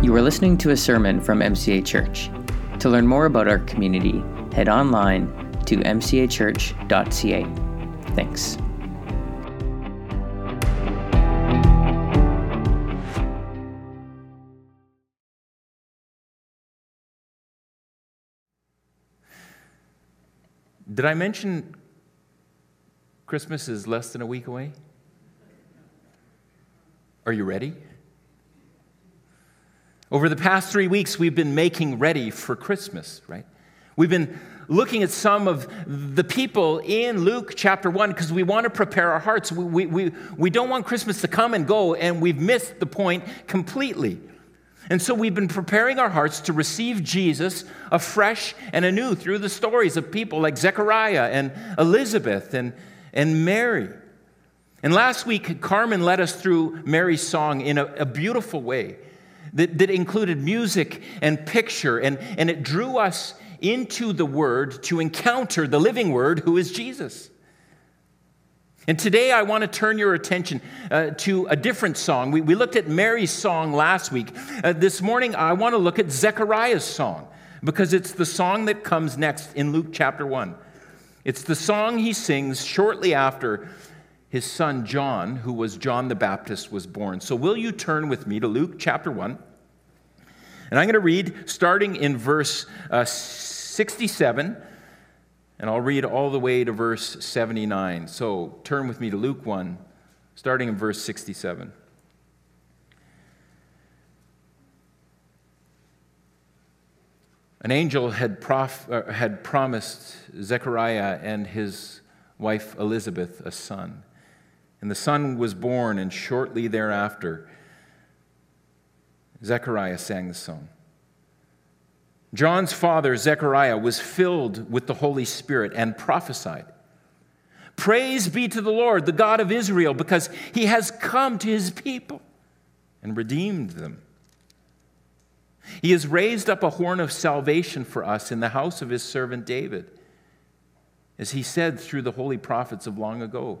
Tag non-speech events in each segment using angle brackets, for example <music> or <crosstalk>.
You are listening to a sermon from MCA Church. To learn more about our community, head online to mcachurch.ca. Thanks. Did I mention Christmas is less than a week away? Are you ready? Over the past three weeks, we've been making ready for Christmas, right? We've been looking at some of the people in Luke chapter 1 because we want to prepare our hearts. We, we, we, we don't want Christmas to come and go, and we've missed the point completely. And so we've been preparing our hearts to receive Jesus afresh and anew through the stories of people like Zechariah and Elizabeth and, and Mary. And last week, Carmen led us through Mary's song in a, a beautiful way that, that included music and picture, and, and it drew us into the Word to encounter the living Word who is Jesus. And today I want to turn your attention uh, to a different song. We, we looked at Mary's song last week. Uh, this morning I want to look at Zechariah's song because it's the song that comes next in Luke chapter 1. It's the song he sings shortly after his son John, who was John the Baptist, was born. So will you turn with me to Luke chapter 1? And I'm going to read starting in verse uh, 67 and I'll read all the way to verse 79. So turn with me to Luke 1, starting in verse 67. An angel had, prof, uh, had promised Zechariah and his wife Elizabeth a son. And the son was born, and shortly thereafter, Zechariah sang the song. John's father, Zechariah, was filled with the Holy Spirit and prophesied. Praise be to the Lord, the God of Israel, because he has come to his people and redeemed them. He has raised up a horn of salvation for us in the house of his servant David, as he said through the holy prophets of long ago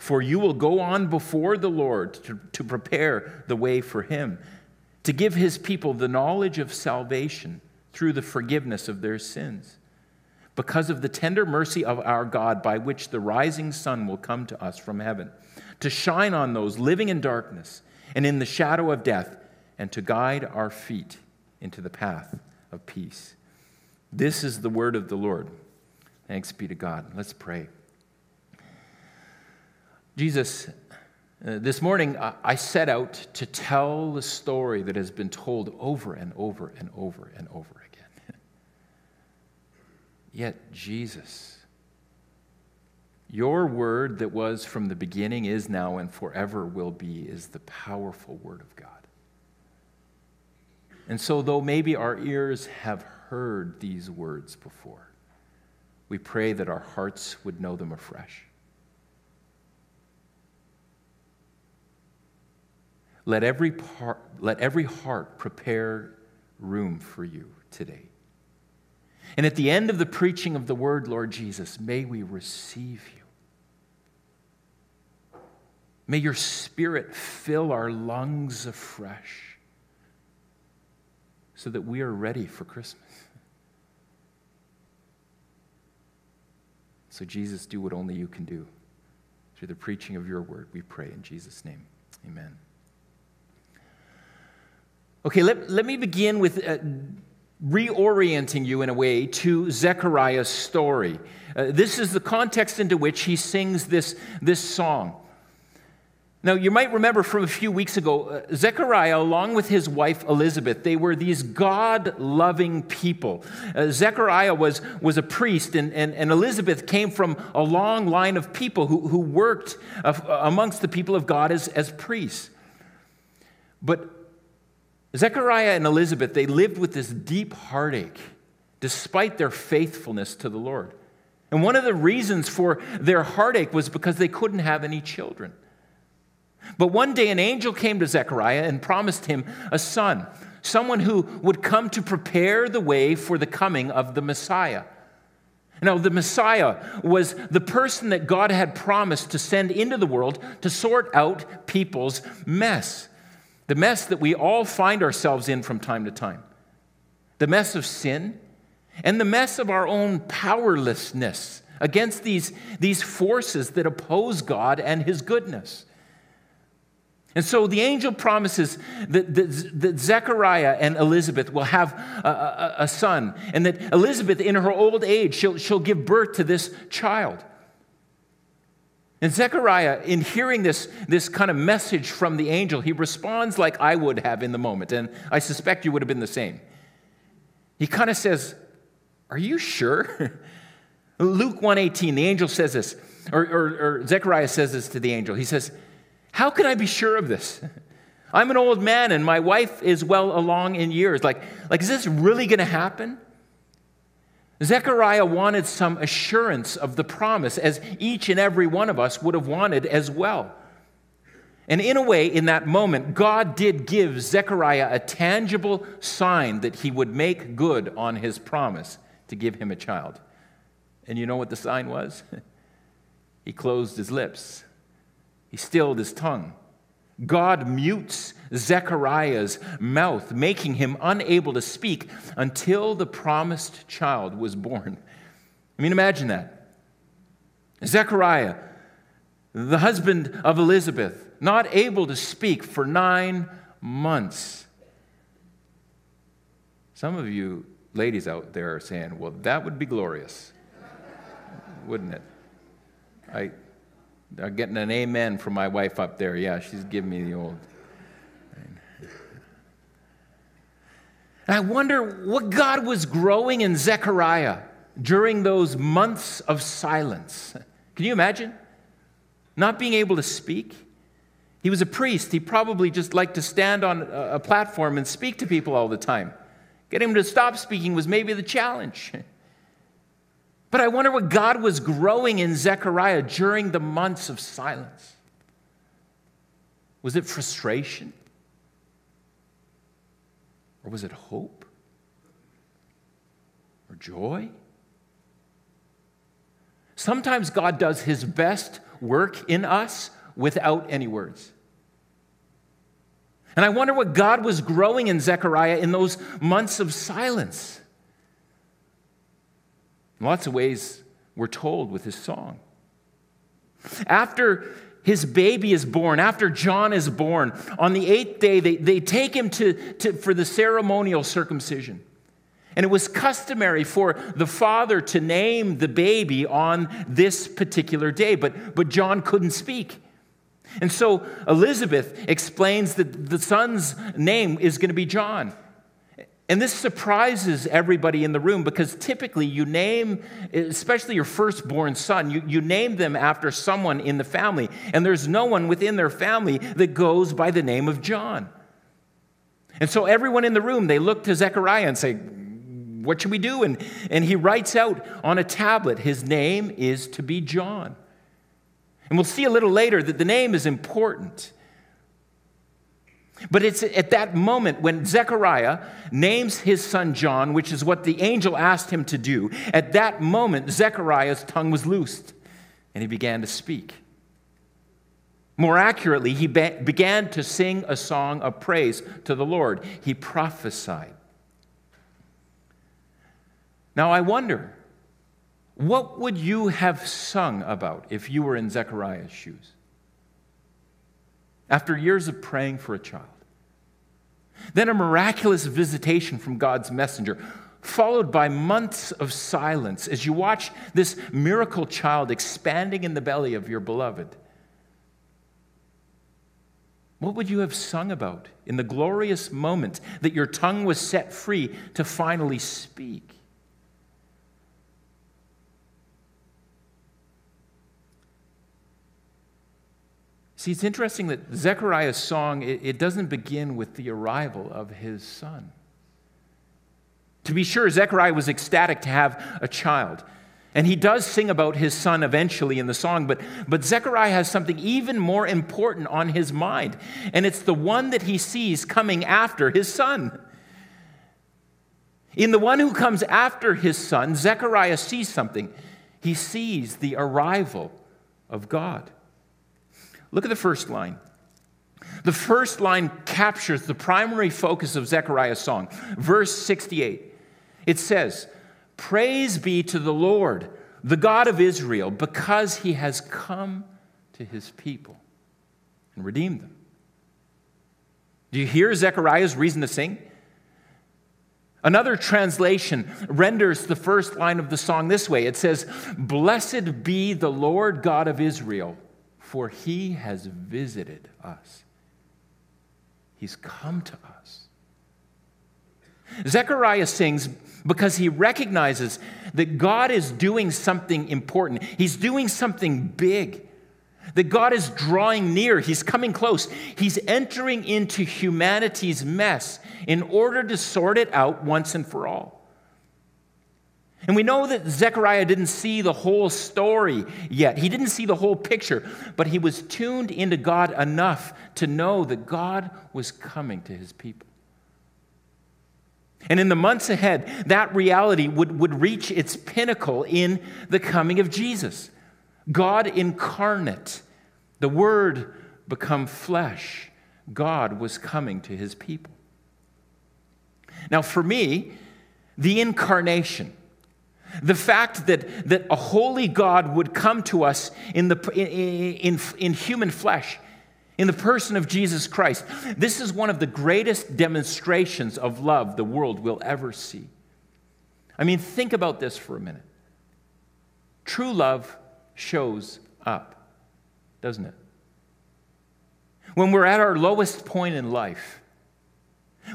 For you will go on before the Lord to, to prepare the way for him to give his people the knowledge of salvation through the forgiveness of their sins. Because of the tender mercy of our God, by which the rising sun will come to us from heaven, to shine on those living in darkness and in the shadow of death, and to guide our feet into the path of peace. This is the word of the Lord. Thanks be to God. Let's pray. Jesus, uh, this morning, I set out to tell the story that has been told over and over and over and over again. <laughs> Yet, Jesus, your word that was from the beginning, is now, and forever will be, is the powerful word of God. And so, though maybe our ears have heard these words before, we pray that our hearts would know them afresh. Let every, part, let every heart prepare room for you today. And at the end of the preaching of the word, Lord Jesus, may we receive you. May your spirit fill our lungs afresh so that we are ready for Christmas. So, Jesus, do what only you can do. Through the preaching of your word, we pray in Jesus' name. Amen. Okay, let, let me begin with uh, reorienting you in a way to Zechariah's story. Uh, this is the context into which he sings this, this song. Now, you might remember from a few weeks ago, uh, Zechariah, along with his wife Elizabeth, they were these God loving people. Uh, Zechariah was, was a priest, and, and, and Elizabeth came from a long line of people who, who worked uh, amongst the people of God as, as priests. But Zechariah and Elizabeth, they lived with this deep heartache despite their faithfulness to the Lord. And one of the reasons for their heartache was because they couldn't have any children. But one day an angel came to Zechariah and promised him a son, someone who would come to prepare the way for the coming of the Messiah. Now, the Messiah was the person that God had promised to send into the world to sort out people's mess. The mess that we all find ourselves in from time to time. The mess of sin and the mess of our own powerlessness against these, these forces that oppose God and His goodness. And so the angel promises that, that, that Zechariah and Elizabeth will have a, a, a, son, and that Elizabeth, in her old age, she'll, she'll give birth to this child. And Zechariah, in hearing this, this kind of message from the angel, he responds like I would have in the moment, and I suspect you would have been the same. He kind of says, Are you sure? <laughs> Luke 118, the angel says this, or, or, or Zechariah says this to the angel. He says, how can I be sure of this? <laughs> I'm an old man and my wife is well along in years. Like, like is this really going to happen? Zechariah wanted some assurance of the promise, as each and every one of us would have wanted as well. And in a way, in that moment, God did give Zechariah a tangible sign that he would make good on his promise to give him a child. And you know what the sign was? <laughs> he closed his lips he stilled his tongue. God mutes Zechariah's mouth, making him unable to speak until the promised child was born. I mean, imagine that. Zechariah, the husband of Elizabeth, not able to speak for nine months. Some of you ladies out there are saying, well, that would be glorious, wouldn't it? I, I'm getting an amen from my wife up there. Yeah, she's giving me the old. And I wonder what God was growing in Zechariah during those months of silence. Can you imagine? Not being able to speak. He was a priest. He probably just liked to stand on a platform and speak to people all the time. Getting him to stop speaking was maybe the challenge. <laughs> But I wonder what God was growing in Zechariah during the months of silence. Was it frustration? Or was it hope? Or joy? Sometimes God does his best work in us without any words. And I wonder what God was growing in Zechariah in those months of silence. In lots of ways, we're told with his song. After his baby is born, after John is born, on the eighth day, they, they take him to, to, for the ceremonial circumcision. And it was customary for the father to name the baby on this particular day, but, but John couldn't speak. And so Elizabeth explains that the son's name is going to be John. And this surprises everybody in the room because typically you name, especially your firstborn son, you, you name them after someone in the family. And there's no one within their family that goes by the name of John. And so everyone in the room, they look to Zechariah and say, What should we do? And, and he writes out on a tablet, His name is to be John. And we'll see a little later that the name is important. But it's at that moment when Zechariah names his son John, which is what the angel asked him to do, at that moment, Zechariah's tongue was loosed and he began to speak. More accurately, he be- began to sing a song of praise to the Lord. He prophesied. Now, I wonder, what would you have sung about if you were in Zechariah's shoes? After years of praying for a child. Then a miraculous visitation from God's messenger, followed by months of silence as you watch this miracle child expanding in the belly of your beloved. What would you have sung about in the glorious moment that your tongue was set free to finally speak? See, it's interesting that Zechariah's song, it, it doesn't begin with the arrival of his son. To be sure, Zechariah was ecstatic to have a child. And he does sing about his son eventually in the song, but, but Zechariah has something even more important on his mind, and it's the one that he sees coming after his son. In the one who comes after his son, Zechariah sees something. He sees the arrival of God. Look at the first line. The first line captures the primary focus of Zechariah's song. Verse 68. It says, Praise be to the Lord, the God of Israel, because he has come to his people and redeemed them. Do you hear Zechariah's reason to sing? Another translation renders the first line of the song this way it says, Blessed be the Lord God of Israel for he has visited us. He's come to us. Zechariah sings because he recognizes that God is doing something important. He's doing something big. That God is drawing near. He's coming close. He's entering into humanity's mess in order to sort it out once and for all. And we know that Zechariah didn't see the whole story yet. He didn't see the whole picture, but he was tuned into God enough to know that God was coming to his people. And in the months ahead, that reality would, would reach its pinnacle in the coming of Jesus. God incarnate, the Word become flesh. God was coming to his people. Now, for me, the incarnation, the fact that, that a holy God would come to us in, the, in, in, in human flesh, in the person of Jesus Christ, this is one of the greatest demonstrations of love the world will ever see. I mean, think about this for a minute. True love shows up, doesn't it? When we're at our lowest point in life,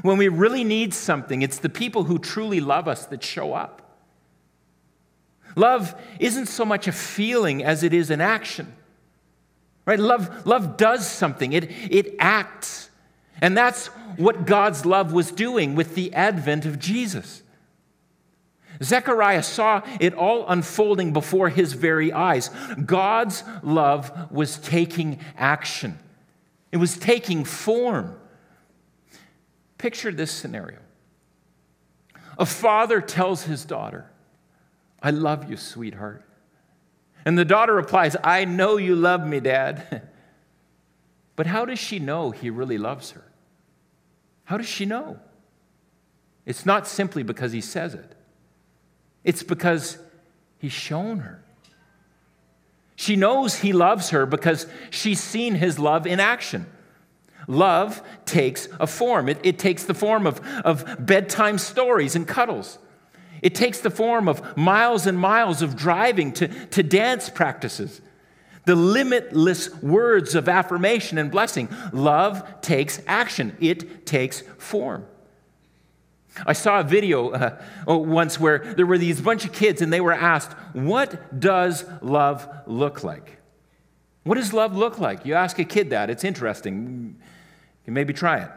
when we really need something, it's the people who truly love us that show up. Love isn't so much a feeling as it is an action. Right? Love, love does something, it, it acts. And that's what God's love was doing with the advent of Jesus. Zechariah saw it all unfolding before his very eyes. God's love was taking action, it was taking form. Picture this scenario a father tells his daughter, I love you, sweetheart. And the daughter replies, I know you love me, Dad. <laughs> but how does she know he really loves her? How does she know? It's not simply because he says it, it's because he's shown her. She knows he loves her because she's seen his love in action. Love takes a form, it, it takes the form of, of bedtime stories and cuddles. It takes the form of miles and miles of driving to, to dance practices. The limitless words of affirmation and blessing. Love takes action, it takes form. I saw a video uh, once where there were these bunch of kids and they were asked, What does love look like? What does love look like? You ask a kid that, it's interesting. You maybe try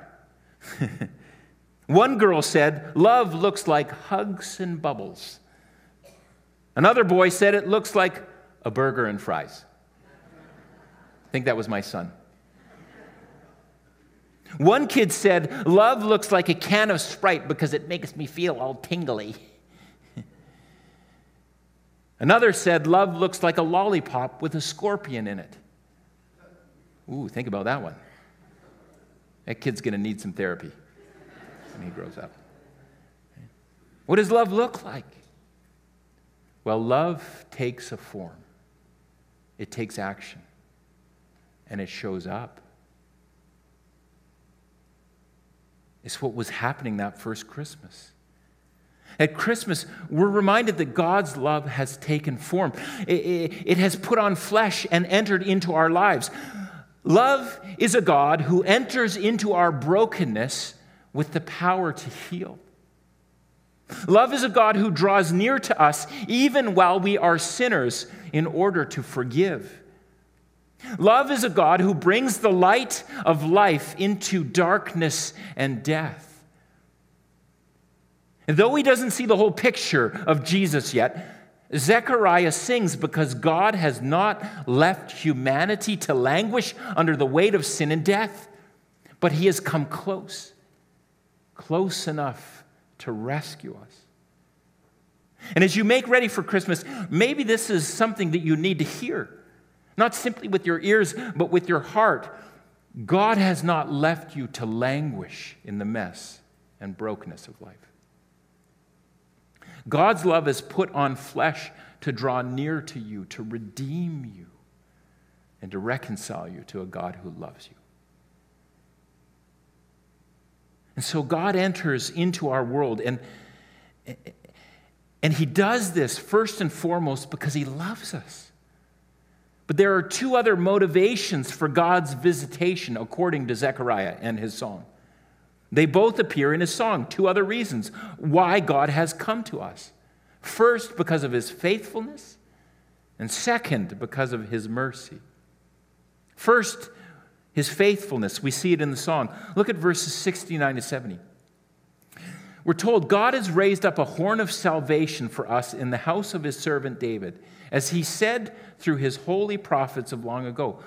it. <laughs> One girl said, Love looks like hugs and bubbles. Another boy said, It looks like a burger and fries. I think that was my son. One kid said, Love looks like a can of Sprite because it makes me feel all tingly. <laughs> Another said, Love looks like a lollipop with a scorpion in it. Ooh, think about that one. That kid's going to need some therapy when he grows up. What does love look like? Well, love takes a form, it takes action, and it shows up. It's what was happening that first Christmas. At Christmas, we're reminded that God's love has taken form. It, it, it, has put on flesh and entered into our lives. Love is a God who enters into our brokenness with the power to heal. Love is a God who draws near to us even while we are sinners in order to forgive. Love is a God who brings the light of life into darkness and death. And though he doesn't see the whole picture of Jesus yet, Zechariah sings because God has not left humanity to languish under the weight of sin and death, but he has come close, close enough to rescue us. And as you make ready for Christmas, maybe this is something that you need to hear, not simply with your ears, but with your heart. God has not left you to languish in the mess and brokenness of life. God's love is put on flesh to draw near to you, to redeem you, and to reconcile you to a God who loves you. And so God enters into our world, and, and He does this first and foremost because He loves us. But there are two other motivations for God's visitation, according to Zechariah and his song. They both appear in his song. Two other reasons why God has come to us. First, because of his faithfulness, and second, because of his mercy. First, his faithfulness. We see it in the song. Look at verses 69 to 70. We're told God has raised up a horn of salvation for us in the house of his servant David, as he said through his holy prophets of long ago.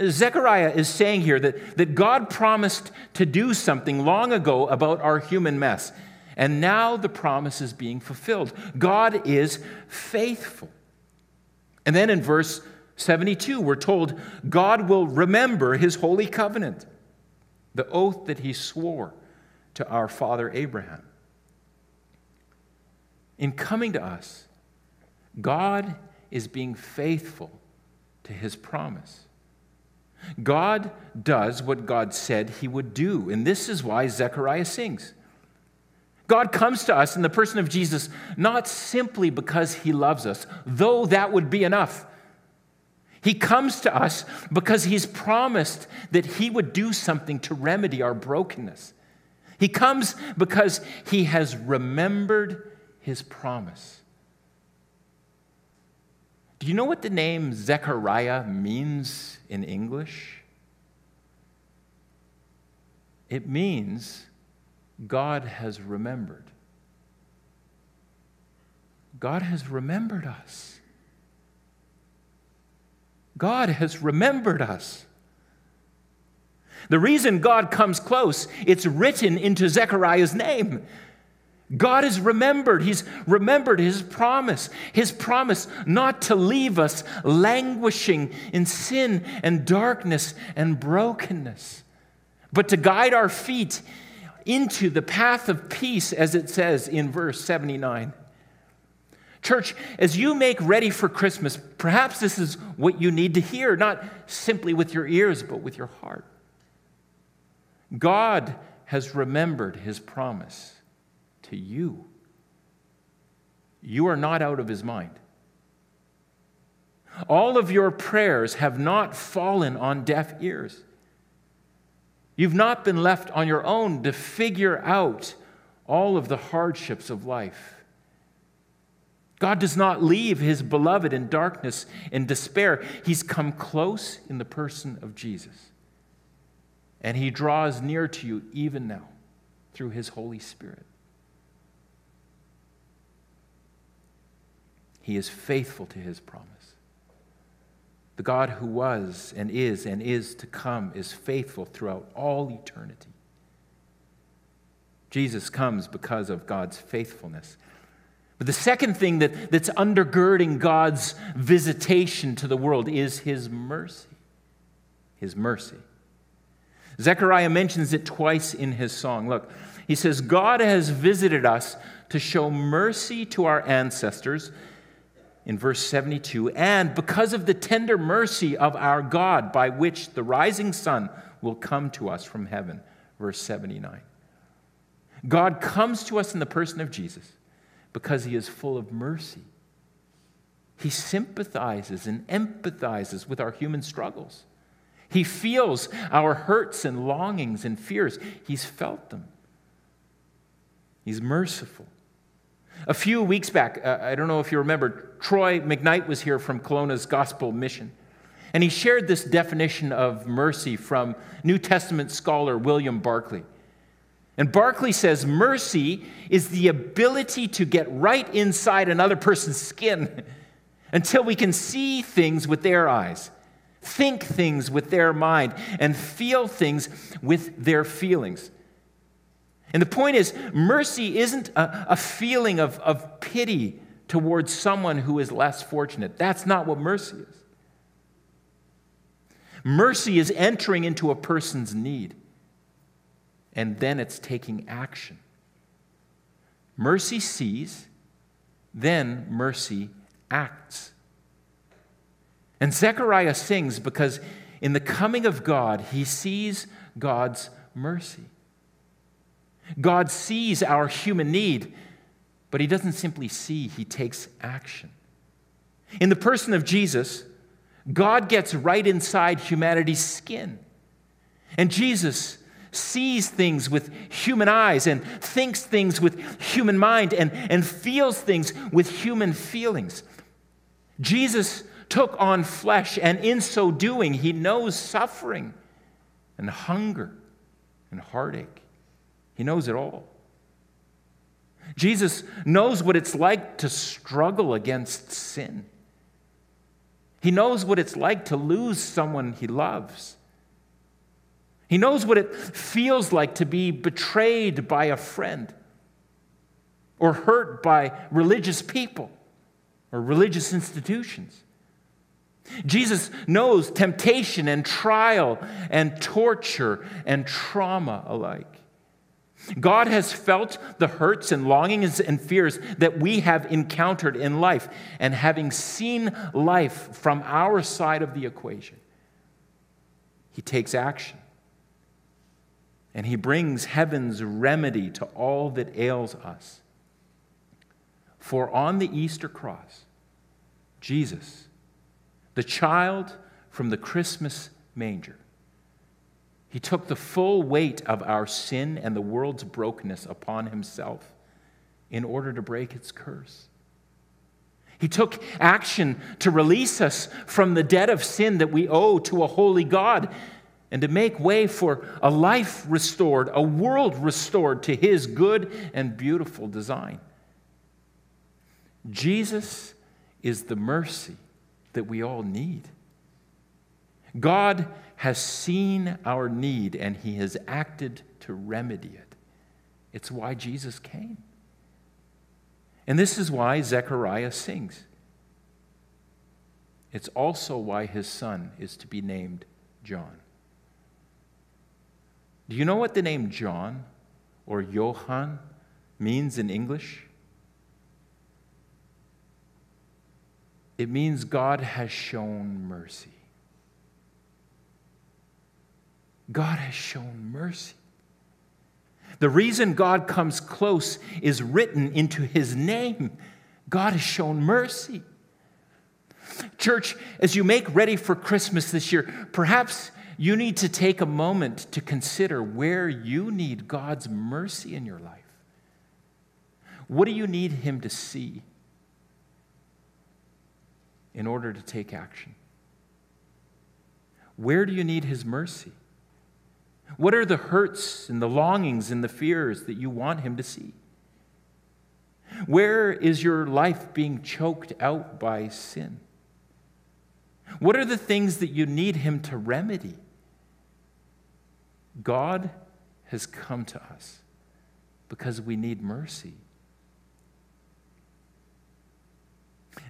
Zechariah is saying here that, that God promised to do something long ago about our human mess. And now the promise is being fulfilled. God is faithful. And then in verse 72, we're told God will remember his holy covenant, the oath that he swore to our father Abraham. In coming to us, God is being faithful to his promise. God does what God said he would do. And this is why Zechariah sings. God comes to us in the person of Jesus not simply because he loves us, though that would be enough. He comes to us because he's promised that he would do something to remedy our brokenness. He comes because he has remembered his promise. Do you know what the name Zechariah means in English? It means God has remembered. God has remembered us. God has remembered us. The reason God comes close, it's written into Zechariah's name. God has remembered. He's remembered his promise. His promise not to leave us languishing in sin and darkness and brokenness, but to guide our feet into the path of peace, as it says in verse 79. Church, as you make ready for Christmas, perhaps this is what you need to hear, not simply with your ears, but with your heart. God has remembered his promise to you. You are not out of his mind. All of your prayers have not fallen on deaf ears. You've not been left on your own to figure out all of the hardships of life. God does not leave his beloved in darkness and despair. He's come close in the person of Jesus. And he draws near to you even now through his Holy Spirit. He is faithful to his promise. The God who was and is and is to come is faithful throughout all eternity. Jesus comes because of God's faithfulness. But the second thing that, that's undergirding God's visitation to the world is his mercy. His mercy. Zechariah mentions it twice in his song. Look, he says, God has visited us to show mercy to our ancestors in verse 72 and because of the tender mercy of our God, by which the rising sun will come to us from heaven. Verse 79. God comes to us in the person of Jesus because he is full of mercy. He sympathizes and empathizes with our human struggles. He feels our hurts and longings and fears. He's felt them. He's merciful. A few weeks back, uh, I don't know if you remember, Troy McKnight was here from Kelowna's Gospel Mission. And he shared this definition of mercy from New Testament scholar William Barclay. And Barclay says mercy is the ability to get right inside another person's skin <laughs> until we can see things with their eyes, think things with their mind, and feel things with their feelings. And the point is, mercy isn't a, a feeling of, of pity towards someone who is less fortunate. That's not what mercy is. Mercy is entering into a person's need, and then it's taking action. Mercy sees, then mercy acts. And Zechariah sings because in the coming of God, he sees God's mercy. God sees our human need, but he doesn't simply see, he takes action. In the person of Jesus, God gets right inside humanity's skin. And Jesus sees things with human eyes and thinks things with human mind and, and feels things with human feelings. Jesus took on flesh, and in so doing, he knows suffering and hunger and heartache. He knows it all. Jesus knows what it's like to struggle against sin. He knows what it's like to lose someone he loves. He knows what it feels like to be betrayed by a friend or hurt by religious people or religious institutions. Jesus knows temptation and trial and torture and trauma alike. God has felt the hurts and longings and fears that we have encountered in life, and having seen life from our side of the equation, He takes action. And He brings heaven's remedy to all that ails us. For on the Easter cross, Jesus, the child from the Christmas manger, he took the full weight of our sin and the world's brokenness upon himself in order to break its curse. He took action to release us from the debt of sin that we owe to a holy God and to make way for a life restored, a world restored to his good and beautiful design. Jesus is the mercy that we all need. God has seen our need and he has acted to remedy it. It's why Jesus came. And this is why Zechariah sings. It's also why his son is to be named John. Do you know what the name John or Johann means in English? It means God has shown mercy. God has shown mercy. The reason God comes close is written into his name. God has shown mercy. Church, as you make ready for Christmas this year, perhaps you need to take a moment to consider where you need God's mercy in your life. What do you need Him to see in order to take action? Where do you need His mercy? What are the hurts and the longings and the fears that you want Him to see? Where is your life being choked out by sin? What are the things that you need Him to remedy? God has come to us because we need mercy.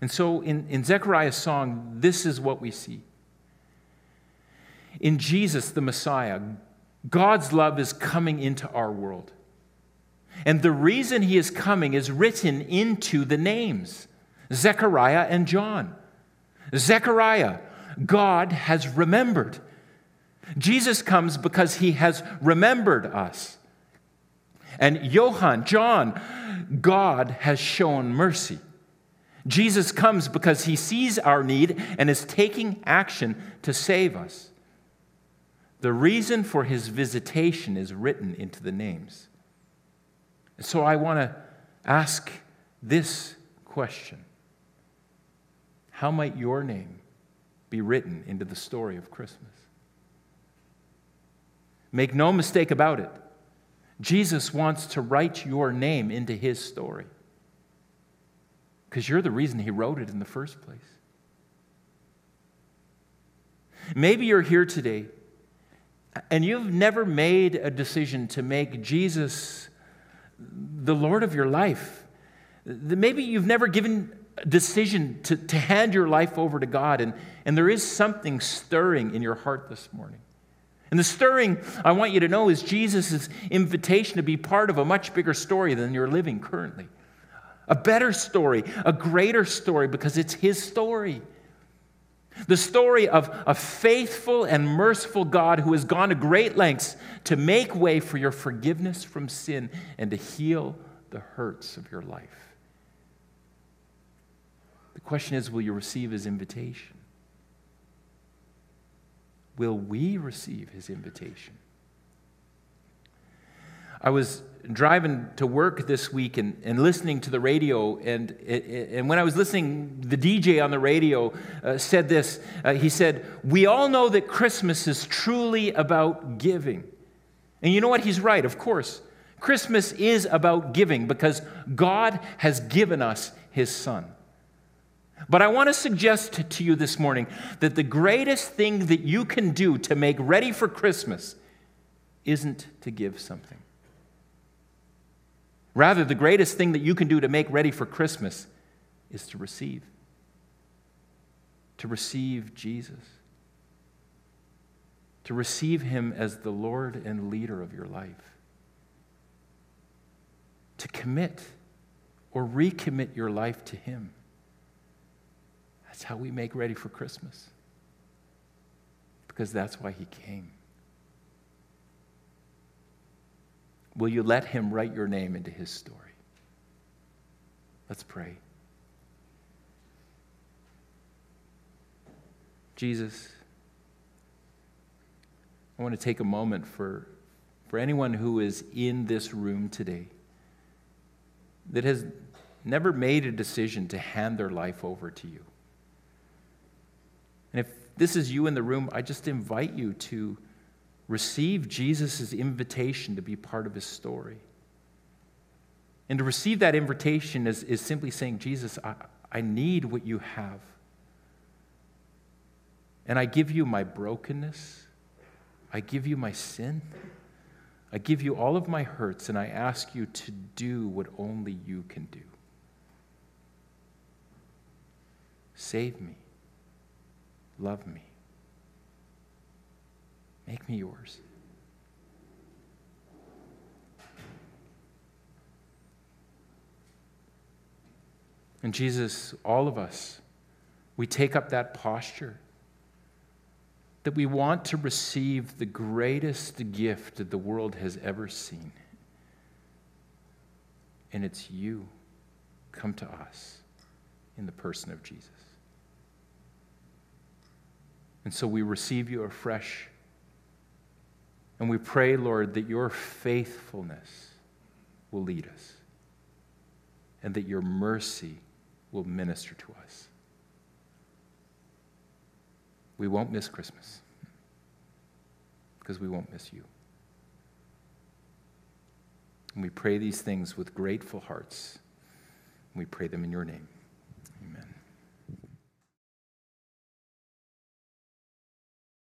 And so in, in Zechariah's song, this is what we see. In Jesus, the Messiah, God's love is coming into our world. And the reason he is coming is written into the names Zechariah and John. Zechariah, God has remembered. Jesus comes because he has remembered us. And Johann, John, God has shown mercy. Jesus comes because he sees our need and is taking action to save us. The reason for his visitation is written into the names. So I want to ask this question How might your name be written into the story of Christmas. Make no mistake about it. Jesus wants to write your name into his story because you're the reason he wrote it in the first place. Maybe you're here today and you've never made a decision to make Jesus the Lord of your life. Maybe you've never given a decision to, to hand your life over to God, and, and there is something stirring in your heart this morning. And the stirring, I want you to know, is Jesus' invitation to be part of a much bigger story than you're living currently. A better story, a greater story, because it's His story. The story of a faithful and merciful God who has gone to great lengths to make way for your forgiveness from sin and to heal the hurts of your life. The question is will you receive his invitation? Will we receive his invitation? I was driving to work this week and, and listening to the radio, and, and when I was listening, the DJ on the radio uh, said this. Uh, he said, We all know that Christmas is truly about giving. And you know what? He's right, of course. Christmas is about giving because God has given us his Son. But I want to suggest to you this morning that the greatest thing that you can do to make ready for Christmas isn't to give something. Rather, the greatest thing that you can do to make ready for Christmas is to receive. To receive Jesus. To receive Him as the Lord and leader of your life. To commit or recommit your life to Him. That's how we make ready for Christmas. Because that's why He came. Will you let him write your name into his story? Let's pray. Jesus, I want to take a moment for, for anyone who is in this room today that has never made a decision to hand their life over to you. This is you in the room, I just invite you to receive Jesus' invitation to be part of his story. And to receive that invitation is, is simply saying, Jesus, I, I need what you have. And I give you my brokenness. I give you my sin. I give you all of my hurts, and I ask you to do what only you can do. Save me. Love me. Make me yours. And Jesus, all of us, we take up that posture that we want to receive the greatest gift that the world has ever seen. And it's you come to us in the person of Jesus. And so we receive you afresh and we pray, Lord, that your faithfulness will lead us and that your mercy will minister to us. We won't miss Christmas because we won't miss you. And we pray these things with grateful hearts. We pray them in your name.